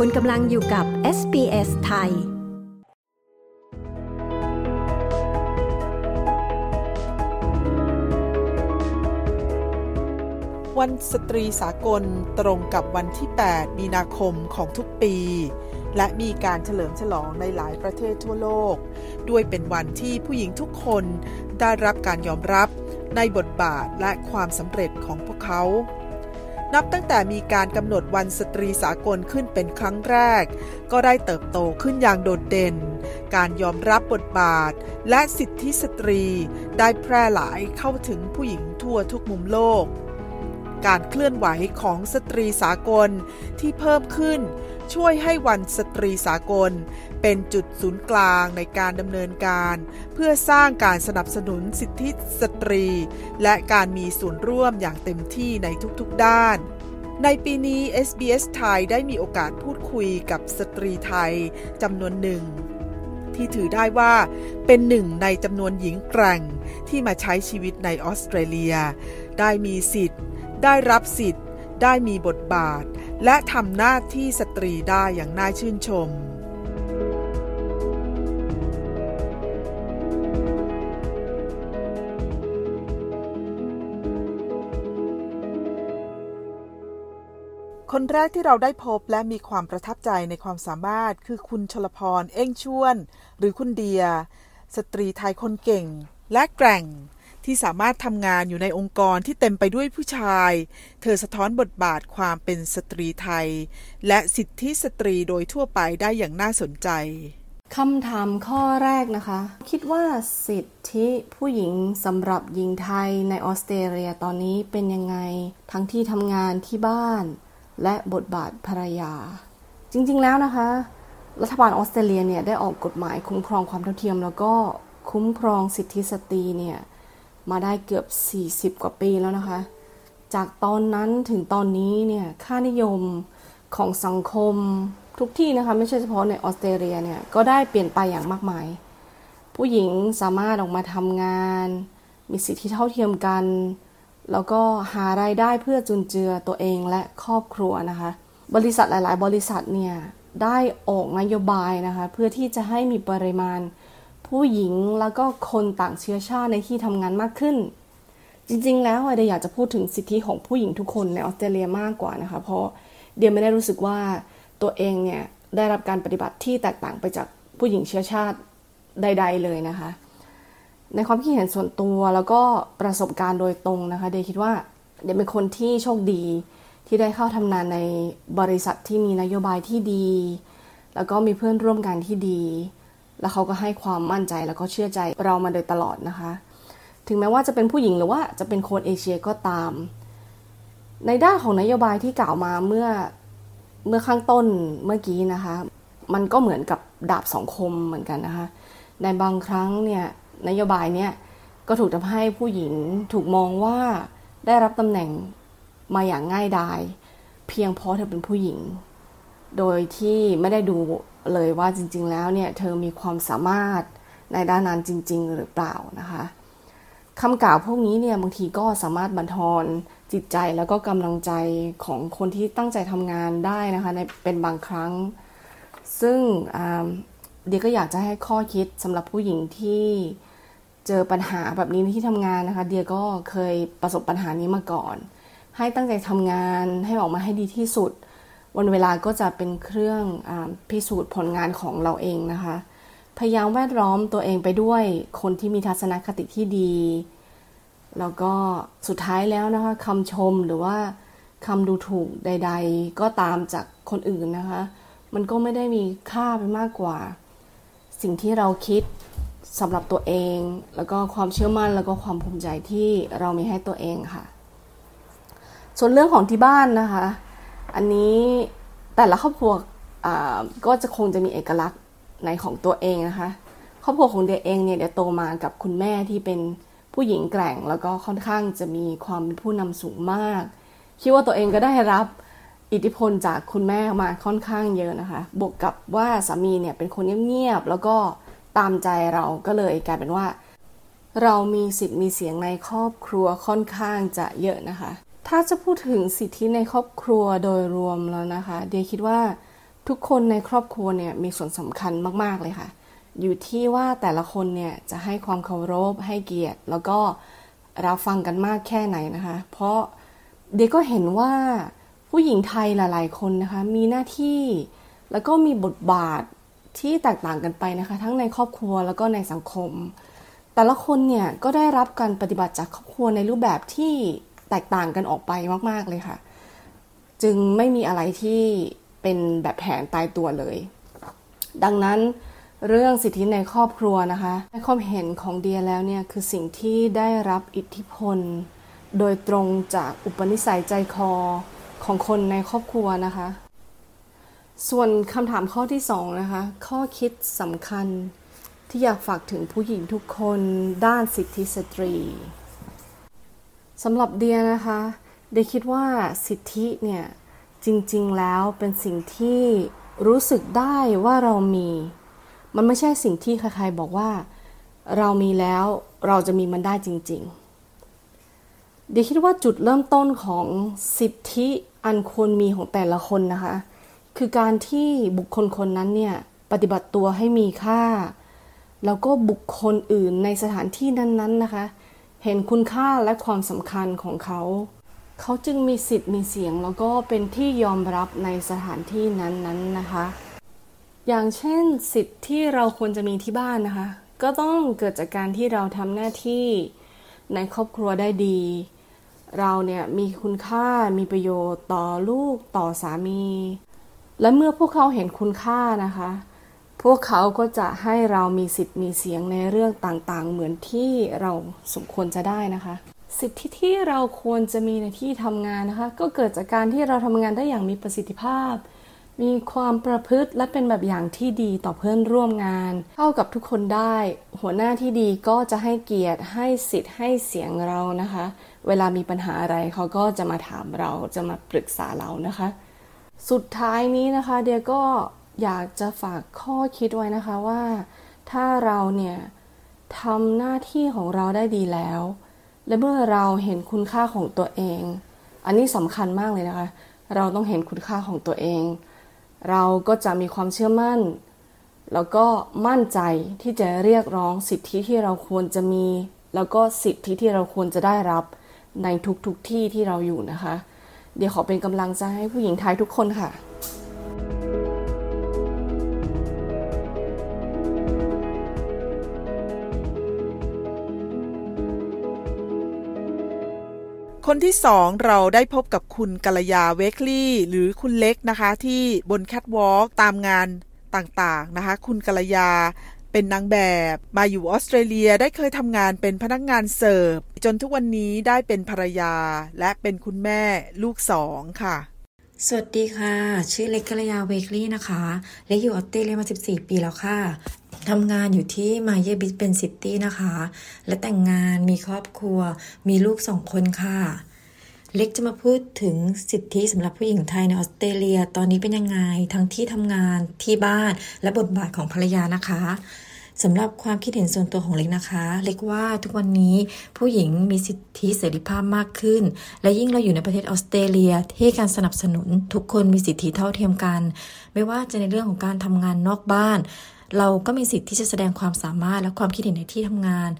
คุณกำลังอยู่กับ SBS ไทย วันสตรีสากลตรงกับวันที่ 8 มีนาคมของทุกปี และมีการเฉลิมฉลองในหลายประเทศทั่วโลก ด้วยเป็นวันที่ผู้หญิงทุกคนได้รับการยอมรับในบทบาทและความสำเร็จของพวกเขา นับตั้งแต่มีการกำหนดวันสตรีสากลขึ้นเป็นครั้งแรก ก็ได้เติบโตขึ้นอย่างโดดเด่น การยอมรับบทบาท และสิทธิสตรีได้แพร่หลายเข้าถึงผู้หญิงทั่วทุกมุมโลก การเคลื่อนไหวของสตรีสากลที่เพิ่มขึ้น ช่วยให้วันสตรีสากล เป็นจุดศูนย์กลางในการดำเนินการ เพื่อสร้างการสนับสนุนสิทธิสตรี และการมีส่วนร่วมอย่างเต็มที่ในทุกๆด้านในปีนี้ SBS ไทยได้มีโอกาสพูดคุยกับสตรีไทยจำนวนหนึ่ง ที่ถือได้ว่าเป็นหนึ่งในจำนวนหญิงแกร่งที่มาใช้ชีวิตในออสเตรเลีย ได้มีสิทธิ์ ได้รับสิทธิ์ ได้มีบทบาท และทำหน้าที่สตรีได้อย่างน่าชื่นชม คนแรกที่เราได้พบและมีความประทับใจในความสามารถคือคุณชลพร เอ้งชวน หรือคุณเดีย สตรีไทยคนเก่ง และแกร่ง ที่สามารถทำงานอยู่ในองค์กรที่เต็มไปด้วยผู้ชาย เธอสะท้อนบทบาทความเป็นสตรีไทย และสิทธิสตรีโดยทั่วไปได้อย่างน่าสนใจคำถามข้อแรกนะคะ คิดว่าสิทธิผู้หญิงสำหรับหญิงไทยในออสเตรเลียตอนนี้เป็นยังไง ทั้งที่ทำงานที่บ้าน และบทบาทภรรยา จริงๆแล้วนะคะ รัฐบาลออสเตรเลียเนี่ยได้ออกกฎหมายคุ้มครองความเท่าเทียม แล้วก็คุ้มครองสิทธิสตรีเนี่ย มาได้เกือบ 40 กว่าปีแล้วนะคะ จากตอนนั้นถึงตอนนี้เนี่ยค่านิยมของสังคมทุกที่นะคะไม่ใช่เฉพาะในออสเตรเลียเนี่ยก็ได้เปลี่ยนไปอย่างมากมาย ผู้หญิงสามารถออกมาทำงาน มีสิทธิเท่าเทียมกัน แล้วก็หารายได้เพื่อจุนเจือตัวเองและครอบครัวนะคะ บริษัทหลาย ๆ บริษัทเนี่ยได้ออกนโยบายนะคะเพื่อที่จะให้มีปริมาณ ผู้หญิงแล้วก็คนต่างเชื้อชาติในที่ทำงานมากขึ้น จริง ๆ แล้วเดียอยากจะพูดถึงสิทธิของผู้หญิงทุกคนในออสเตรเลียมากกว่านะคะ เพราะเดียไม่ได้รู้สึกว่าตัวเองเนี่ยได้รับการปฏิบัติที่แตกต่างไปจากผู้หญิงเชื้อชาติใด ๆ เลยนะคะ ในความคิดเห็นส่วนตัวแล้วก็ประสบการณ์โดยตรงนะคะเดยคิดว่าเดยเป็นคนที่โชคดีที่ได้เข้าทำงานในบริษัทที่มีนโยบายที่ดี แล้วก็มีเพื่อนร่วมงานที่ดี แล้วเขาก็ให้ความมั่นใจแล้วก็เชื่อใจเรามาโดยตลอดนะคะ ถึงแม้ว่าจะเป็นผู้หญิงหรือว่าจะเป็นคนเอเชียก็ตาม ในด้านของนโยบายที่กล่าวมาเมื่อเมื่อข้างต้นเมื่อกี้นะคะ มันก็เหมือนกับดาบสองคมเหมือนกันนะคะ ในบางครั้งเนี่ยนโยบายเนี่ยก็ถูกทำให้ผู้หญิงถูกมองว่าได้รับตำแหน่งมาอย่างง่ายดาย เพียงเพราะเธอเป็นผู้หญิง โดยที่ไม่ได้ดู เลยว่าจริง ๆ แล้วเนี่ยเธอมีความสามารถในด้านนั้นจริง ๆ หรือเปล่านะคะคำกล่าวพวกนี้เนี่ยบางทีก็สามารถบันทอนจิตใจแล้วก็กำลังใจของคนที่ตั้งใจทำงานได้นะคะในเป็นบางครั้ง ซึ่งเดียก็อยากจะให้ข้อคิดสำหรับผู้หญิงที่เจอปัญหาแบบนี้ที่ทำงานนะคะ เดียก็เคยประสบปัญหานี้มาก่อน ให้ตั้งใจทำงานให้ออกมาให้ดีที่สุด วันเวลาก็จะเป็นเครื่องอพิสูจน์ผลงานของเราเองนะคะ พยายามแวดล้อมตัวเองไปด้วยคนที่มีทัศนคติที่ดี แล้วก็สุดท้ายแล้วนะคะคำชมหรือว่าคำดูถูกใด ๆ ก็ตามจากคนอื่นนะคะ มันก็ไม่ได้มีค่าไปมากกว่า สิ่งที่เราคิดสำหรับตัวเอง แล้วก็ความเชื่อมั่นแล้วก็ความภูมิใจที่เรามีให้ตัวเองค่ะ ส่วนเรื่องของที่บ้านนะคะ อันนี้แต่ละครอบครัวก็จะคงจะมีเอกลักษณ์ในของตัวเองนะคะ ครอบครัวของเดียเองเนี่ยเดียโตมากับคุณแม่ที่เป็นผู้หญิงแกร่ง แล้วก็ค่อนข้างจะมีความเป็นผู้นำสูงมาก คิดว่าตัวเองก็ได้รับอิทธิพลจากคุณแม่มาค่อนข้างเยอะนะคะ บวกกับว่าสามีเนี่ยเป็นคนเงียบๆแล้วก็ตามใจเราก็เลยกลายเป็นว่า เรามีสิทธิ์มีเสียงในครอบครัวค่อนข้างจะเยอะนะคะ ถ้าจะพูดถึงสิทธิในครอบครัวโดยรวมแล้วนะคะ เดียคิดว่าทุกคนในครอบครัวเนี่ยมีส่วนสำคัญมากๆเลยค่ะ อยู่ที่ว่าแต่ละคนเนี่ยจะให้ความเคารพให้เกียรติ แล้วก็รับฟังกันมากแค่ไหนนะคะ เพราะเด็กก็เห็นว่าผู้หญิงไทยหลาย ๆ คนนะคะ มีหน้าที่แล้วก็มีบทบาทที่แตกต่างกันไปนะคะ ทั้งในครอบครัวแล้วก็ในสังคม แต่ละคนเนี่ยก็ได้รับการปฏิบัติจากครอบครัวในรูปแบบที่ แตกต่างกันออกไปมาก ๆ เลยค่ะ จึงไม่มีอะไรที่เป็นแบบแผนตายตัวเลย ดังนั้นเรื่องสิทธิในครอบครัวนะคะในความเห็นของเดียแล้วเนี่ยคือสิ่งที่ได้รับอิทธิพล โดยตรงจากอุปนิสัยใจคอของคนในครอบครัวนะคะ ส่วนคำถามข้อที่สองนะคะ ข้อคิดสำคัญที่อยากฝากถึงผู้หญิงทุกคนด้านสิทธิสตรี สำหรับเดียนะคะเดียคิดว่าสิทธิเนี่ยจริงๆแล้วเป็นสิ่งที่รู้สึกได้ว่าเรามี มันไม่ใช่สิ่งที่ใครๆบอกว่า เรามีแล้วเราจะมีมันได้จริง ๆ เดียคิดว่าจุดเริ่มต้นของสิทธิอันควรมีของแต่ละคนนะคะ คือการที่บุคคลคนนั้นเนี่ยปฏิบัติตัวให้มีค่า แล้วก็บุคคลอื่นในสถานที่นั้นๆนะคะ เห็นคุณค่าและความสำคัญของเขา เขาจึงมีสิทธิ์มีเสียงแล้วก็เป็นที่ยอมรับในสถานที่นั้นๆนนนะคะ อย่างเช่นสิทธิ์ที่เราควรจะมีที่บ้านนะคะ ก็ต้องเกิดจากการที่เราทำหน้าที่ในครอบครัวได้ดี เราเนี่ยมีคุณค่ามีประโยชน์ต่อลูกต่อสามี และเมื่อพวกเขาเห็นคุณค่านะคะ พวกเขาก็จะให้เรามีสิทธิ์มีเสียงในเรื่องต่างๆ เหมือนที่เราสมควรจะได้นะคะ สิทธิที่เราควรจะมีในที่ทำงานนะคะ ก็เกิดจากการที่เราทำงานได้อย่างมีประสิทธิภาพ มีความประพฤติและเป็นแบบอย่างที่ดีต่อเพื่อนร่วมงาน เข้ากับทุกคนได้ หัวหน้าที่ดีก็จะให้เกียรติให้สิทธิ์ให้เสียงเรานะคะ เวลามีปัญหาอะไรเขาก็จะมาถามเราจะมาปรึกษาเรานะคะ สุดท้ายนี้นะคะเดียก็ อยากจะฝากข้อคิดไว้นะคะว่า ถ้าเราเนี่ยทำหน้าที่ของเราได้ดีแล้ว และเมื่อเราเห็นคุณค่าของตัวเอง อันนี้สำคัญมากเลยนะคะ เราต้องเห็นคุณค่าของตัวเอง เราก็จะมีความเชื่อมั่น แล้วก็มั่นใจที่จะเรียกร้องสิทธิที่เราควรจะมี แล้วก็สิทธิที่เราควรจะได้รับในทุกๆทที่ที่เราอยู่นะคะ เดี๋ยวขอเป็นกำลังใจให้ผู้หญิงไทยทุกคนค่ะ คนที่สองเราได้พบกับคุณกัลยาเวกลี่ หรือคุณเล็กนะคะ ที่บนแคทวอล์กตามงานต่างๆนะคะ คุณกัลยาเป็นนางแบบ มาอยู่ออสเตรเลียได้เคยทำงานเป็นพนักงานเสิร์ฟ จนทุกวันนี้ได้เป็นภรรยา และเป็นคุณแม่ลูกสองค่ะสวัสดีค่ะ ชื่อเล็กกัลยาเวกลี่นะคะเล็กอยู่ออสเตรเลียมา 14 ปีแล้วค่ะ ทำงานอยู่ที่มาเยบิสเป็นซิตี้นะคะ และแต่งงานมีครอบครัว มีลูกสองคนค่ะ เล็กจะมาพูดถึงสิทธิสำหรับผู้หญิงไทยในออสเตรเลีย ตอนนี้เป็นยังไง ทั้งที่ทำงานที่บ้านและบทบาทของภรรยานะคะสำหรับความคิดเห็นส่วนตัวของเล็กนะคะ เล็กว่าทุกวันนี้ผู้หญิงมีสิทธิเสรีภาพมากขึ้น และยิ่งเราอยู่ในประเทศออสเตรเลีย ที่การสนับสนุน ทุกคนมีสิทธิเท่าเทียมกัน ไม่ว่าจะในเรื่องของการทำงานนอกบ้าน เราก็มีสิทธิ์ที่จะแสดงความสามารถและความคิดเห็นในที่ทำงาน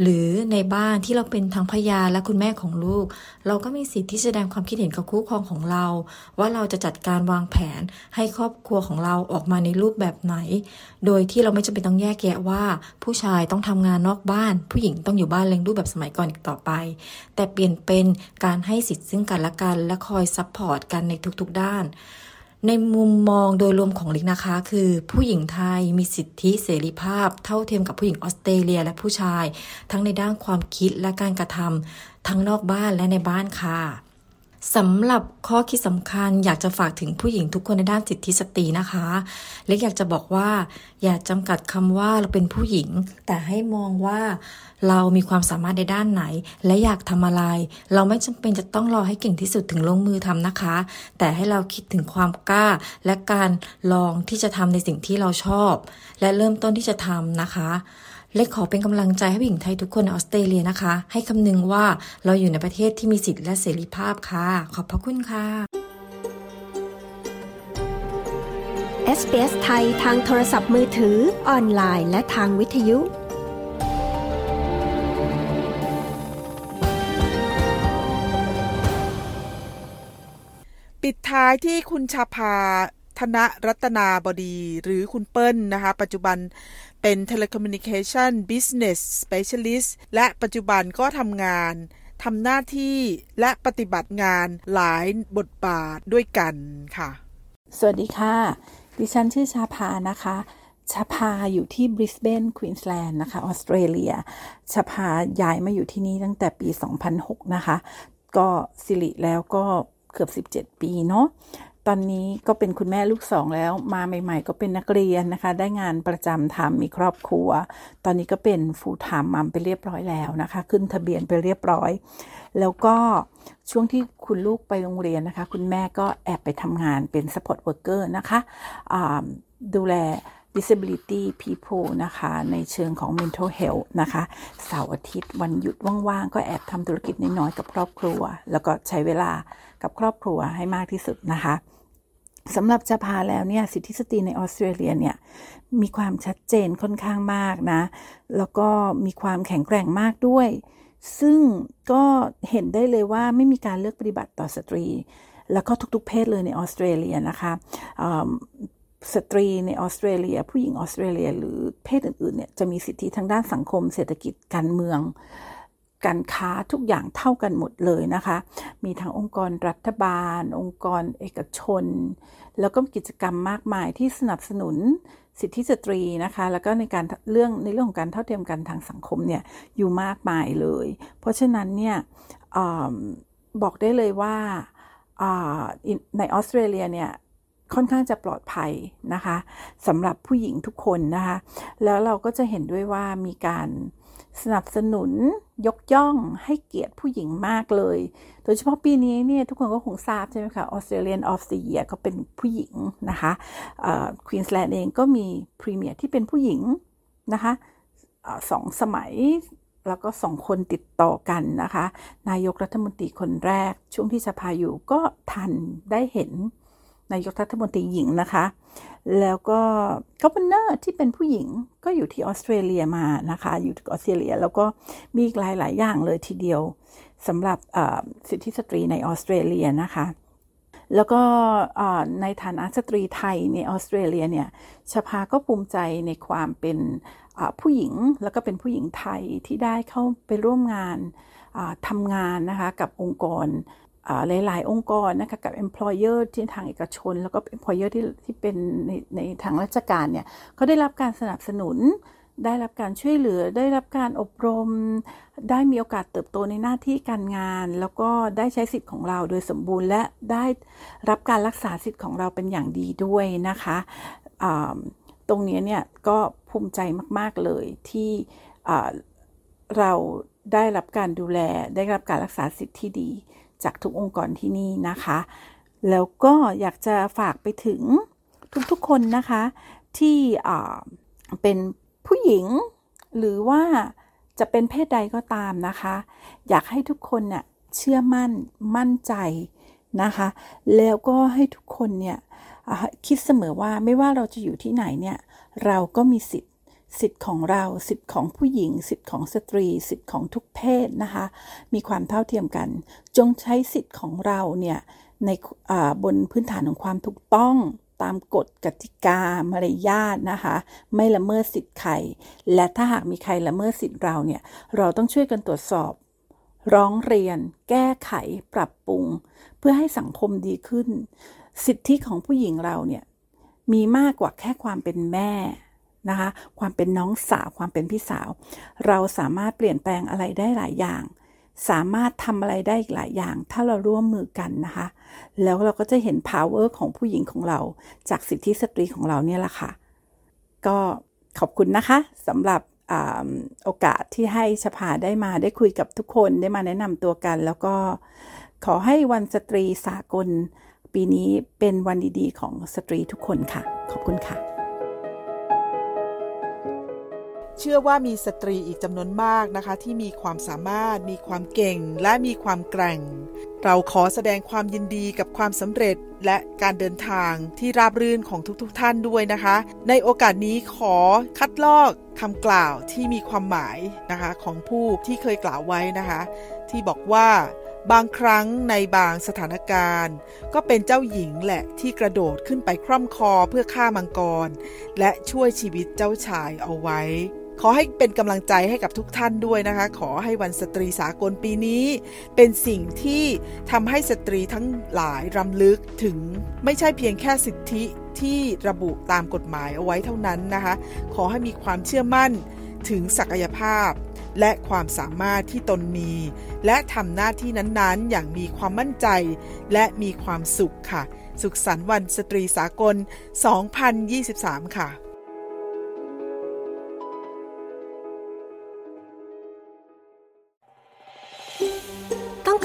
หรือในบ้านที่เราเป็นทั้งพยาและคุณแม่ของลูก เราก็มีสิทธิ์ที่แสดงความคิดเห็นกับคู่ครองของเรา ว่าเราจะจัดการวางแผนให้ครอบครัวของเราออกมาในรูปแบบไหน โดยที่เราไม่จำเป็นต้องแยกแยะว่า ผู้ชายต้องทำงานนอกบ้าน ผู้หญิงต้องอยู่บ้านเลี้ยงลูกแบบสมัยก่อนอีกต่อไป แต่เปลี่ยนเป็นการให้สิทธิ์ซึ่งกันและกันและคอย support กันในทุกๆด้าน ในมุมมองโดยรวมของลิกนะคะ คือผู้หญิงไทยมีสิทธิเสรีภาพ เท่าเทียมกับผู้หญิงออสเตรเลียและผู้ชาย ทั้งในด้านความคิดและการกระทำทั้งนอกบ้านและในบ้านค่ะ สำหรับข้อคิดสำคัญอยากจะฝากถึงผู้หญิงทุกคนในด้านสิทธิสตรีนะคะเล็กอยากจะบอกว่า อย่าจำกัดคำว่าเราเป็นผู้หญิง แต่ให้มองว่าเรามีความสามารถในด้านไหน และอยากทำอะไร เราไม่จำเป็นจะต้องรอให้เก่งที่สุดถึงลงมือทำนะคะ แต่ให้เราคิดถึงความกล้า และการลองที่จะทำในสิ่งที่เราชอบ และเริ่มต้นที่จะทำนะคะ เล็กขอเป็นกำลังใจให้ผู้หญิงไทยทุกคนในออสเตรเลียนะคะ ให้คำนึงว่าเราอยู่ในประเทศที่มีสิทธิและเสรีภาพค่ะ ขอบพระคุณค่ะ SBS ไทยทางโทรศัพท์มือถือ ออนไลน์ และทางวิทยุปิดท้ายที่คุณชาภาธนรัตนาบดีหรือคุณเปิ้ลนะคะ ปัจจุบัน เป็น Telecommunication Business Specialist และปัจจุบันก็ทำงานทำหน้าที่และปฏิบัติงานหลายบทบาทด้วยกันค่ะ สวัสดีค่ะ ดิฉันชื่อชาพานะคะชาพาอยู่ที่บริสเบนควีนสแลนด์นะคะออสเตรเลียชาพาย้ายมาอยู่ที่นี่ตั้งแต่ปี 2006 นะคะ ก็สิริแล้วก็เกือบ 17 ปีเนาะ ตอนนี้ก็เป็นคุณแม่ลูกสองแล้วมาใหม่ ๆ ก็เป็นนักเรียนนะคะ ได้งานประจำทำมีครอบครัว ตอนนี้ก็เป็นฟูลไทม์มัมไปเรียบร้อยแล้วนะคะ ขึ้นทะเบียนไปเรียบร้อย แล้วก็ช่วงที่คุณลูกไปโรงเรียนนะคะ คุณแม่ก็แอบไปทำงานเป็น support worker นะคะะดูแล disability people นะคะ ในเชิงของ mental health นะคะ เสาร์อาทิตย์วันหยุดว่างๆ ก็แอบทำธุรกิจน้อยๆ กับครอบครัว แล้วก็ใช้เวลากับครอบครัวให้มากที่สุดนะคะสำหรับชภาแล้วเนี่ยสิทธิสตรีในออสเตรเลียเนี่ยมีความชัดเจนค่อนข้างมากนะ แล้วก็มีความแข็งแกร่งมากด้วย ซึ่งก็เห็นได้เลยว่าไม่มีการเลือกปฏิบัติต่อสตรี แล้วก็ทุกๆ เพศเลยในออสเตรเลียนะคะ สตรีในออสเตรเลีย ผู้หญิงออสเตรเลีย หรือเพศอื่นๆเนี่ยจะมีสิทธิทางด้านสังคม เศรษฐกิจการเมือง การค้าทุกอย่างเท่ากันหมดเลยนะคะ มีทั้งองค์กรรัฐบาล องค์กรเอกชน แล้วก็กิจกรรมมากมายที่สนับสนุนสิทธิสตรีนะคะ แล้วก็ในการเรื่องในเรื่องของการเท่าเทียมกันทางสังคมเนี่ยอยู่มากมายเลย เพราะฉะนั้นเนี่ยอบอกได้เลยว่าในออสเตรเลียเนี่ย ค่อนข้างจะปลอดภัยนะคะสำหรับผู้หญิงทุกคนนะคะ แล้วเราก็จะเห็นด้วยว่ามีการสนับสนุนยกย่องให้เกียรติผู้หญิงมากเลย โดยเฉพาะปีนี้เนี่ยทุกคนก็คงทราบใช่ไหมคะ Australian of the Year ก็เป็นผู้หญิงนะคะควีนส์แลนด์เองก็มี Premier ที่เป็นผู้หญิงนะคะสองสมัยแล้วก็สองคนติดต่อกันนะคะ นายกรัฐมนตรีคนแรก ช่วงที่ชภาอยู่ก็ทันได้เห็น นายกรัฐมนตรีหญิงนะคะ แล้วก็ Governor ที่เป็นผู้หญิงก็อยู่ที่ออสเตรเลียมานะคะ อยู่ที่ออสเตรเลีย แล้วก็มีอีกหลายหลายอย่างเลยทีเดียวสำหรับสิทธิสตรีในออสเตรเลียนะคะ แล้วก็ในฐานะสตรีไทยในออสเตรเลียเนี่ยชภาก็ภูมิใจในความเป็นผู้หญิงแล้วก็เป็นผู้หญิงไทยที่ได้เข้าไปร่วมงานทำงานนะคะกับองค์กร หลาย ๆ องค์กรนะคะกับ employer ที่ทางเอกชน แล้วก็ employer ที่ที่เป็นในในทางราชการเนี่ยเขาได้รับการสนับสนุน ได้รับการช่วยเหลือ ได้รับการอบรม ได้มีโอกาสเติบโตในหน้าที่การงาน แล้วก็ได้ใช้สิทธิ์ของเราโดยสมบูรณ์ และได้รับการรักษาสิทธิ์ของเราเป็นอย่างดีด้วยนะคะตรงนี้เนี่ยก็ภูมิใจมาก ๆ เลยที่เราได้รับการดูแล ได้รับการรักษาสิทธิ์ที่ดี จากทุกองค์กรที่นี่นะคะ แล้วก็อยากจะฝากไปถึงทุกๆคนนะคะ ที่เป็นผู้หญิง หรือว่าจะเป็นเพศใดก็ตามนะคะ อยากให้ทุกคนเนี่ยเชื่อมั่นมั่นใจนะคะ แล้วก็ให้ทุกคนเนี่ยคิดเสมอว่าไม่ว่าเราจะอยู่ที่ไหนเนี่ย เราก็มีสิทธิ์ สิทธิ์ของเรา สิทธิ์ของผู้หญิง สิทธิ์ของสตรี สิทธิ์ของทุกเพศนะคะ มีความเท่าเทียมกัน จงใช้สิทธิ์ของเราเนี่ยในบนพื้นฐานของความถูกต้องตามกฎกติกามารยาทนะคะ ไม่ละเมิดสิทธิ์ใคร และถ้าหากมีใครละเมิดสิทธิ์เราเนี่ย เราต้องช่วยกันตรวจสอบ ร้องเรียน แก้ไข ปรับปรุง เพื่อให้สังคมดีขึ้น สิทธิของผู้หญิงเราเนี่ย มีมากกว่าแค่ความเป็นแม่ นะคะ ความเป็นน้องสาวความเป็นพี่สาว เราสามารถเปลี่ยนแปลงอะไรได้หลายอย่าง สามารถทำอะไรได้อีกหลายอย่าง ถ้าเราร่วมมือกันนะคะ แล้วเราก็จะเห็น power ของผู้หญิงของเรา จากสิทธิสตรีของเราเนี่ยแหละค่ะ ก็ขอบคุณนะคะสำหรับอโอกาสที่ให้ชภาได้มาได้คุยกับทุกคนได้มาแนะนำตัวกัน แล้วก็ขอให้วันสตรีสากล ปีนี้เป็นวันดีๆ ของสตรีทุกคนค่ะ ขอบคุณค่ะ เชื่อว่ามีสตรีอีกจำนวนมากนะคะ ที่มีความสามารถ มีความเก่งและมีความแกร่ง เราขอแสดงความยินดีกับความสำเร็จและการเดินทางที่ราบรื่นของทุกๆทท่านด้วยนะคะ ในโอกาสนี้ขอคัดลอกคำกล่าวที่มีความหมายนะคะของผู้ที่เคยกล่าวไว้นะคะ ที่บอกว่าบางครั้งในบางสถานการณ์ ก็เป็นเจ้าหญิงแหละที่กระโดดขึ้นไปคร่ำคอเพื่อฆ่ามังกร และช่วยชีวิตเจ้าชายเอาไว้ ขอให้เป็นกำลังใจให้กับทุกท่านด้วยนะคะ ขอให้วันสตรีสากลปีนี้ เป็นสิ่งที่ทำให้สตรีทั้งหลายรำลึกถึงไม่ใช่เพียงแค่สิทธิที่ระบุตามกฎหมายเอาไว้เท่านั้นนะคะ ขอให้มีความเชื่อมั่นถึงศักยภาพ และความสามารถที่ตนมี และทำหน้าที่นั้นๆ อย่างมีความมั่นใจ และมีความสุขค่ะ สุขสันต์วันสตรีสากล 2023 ค่ะ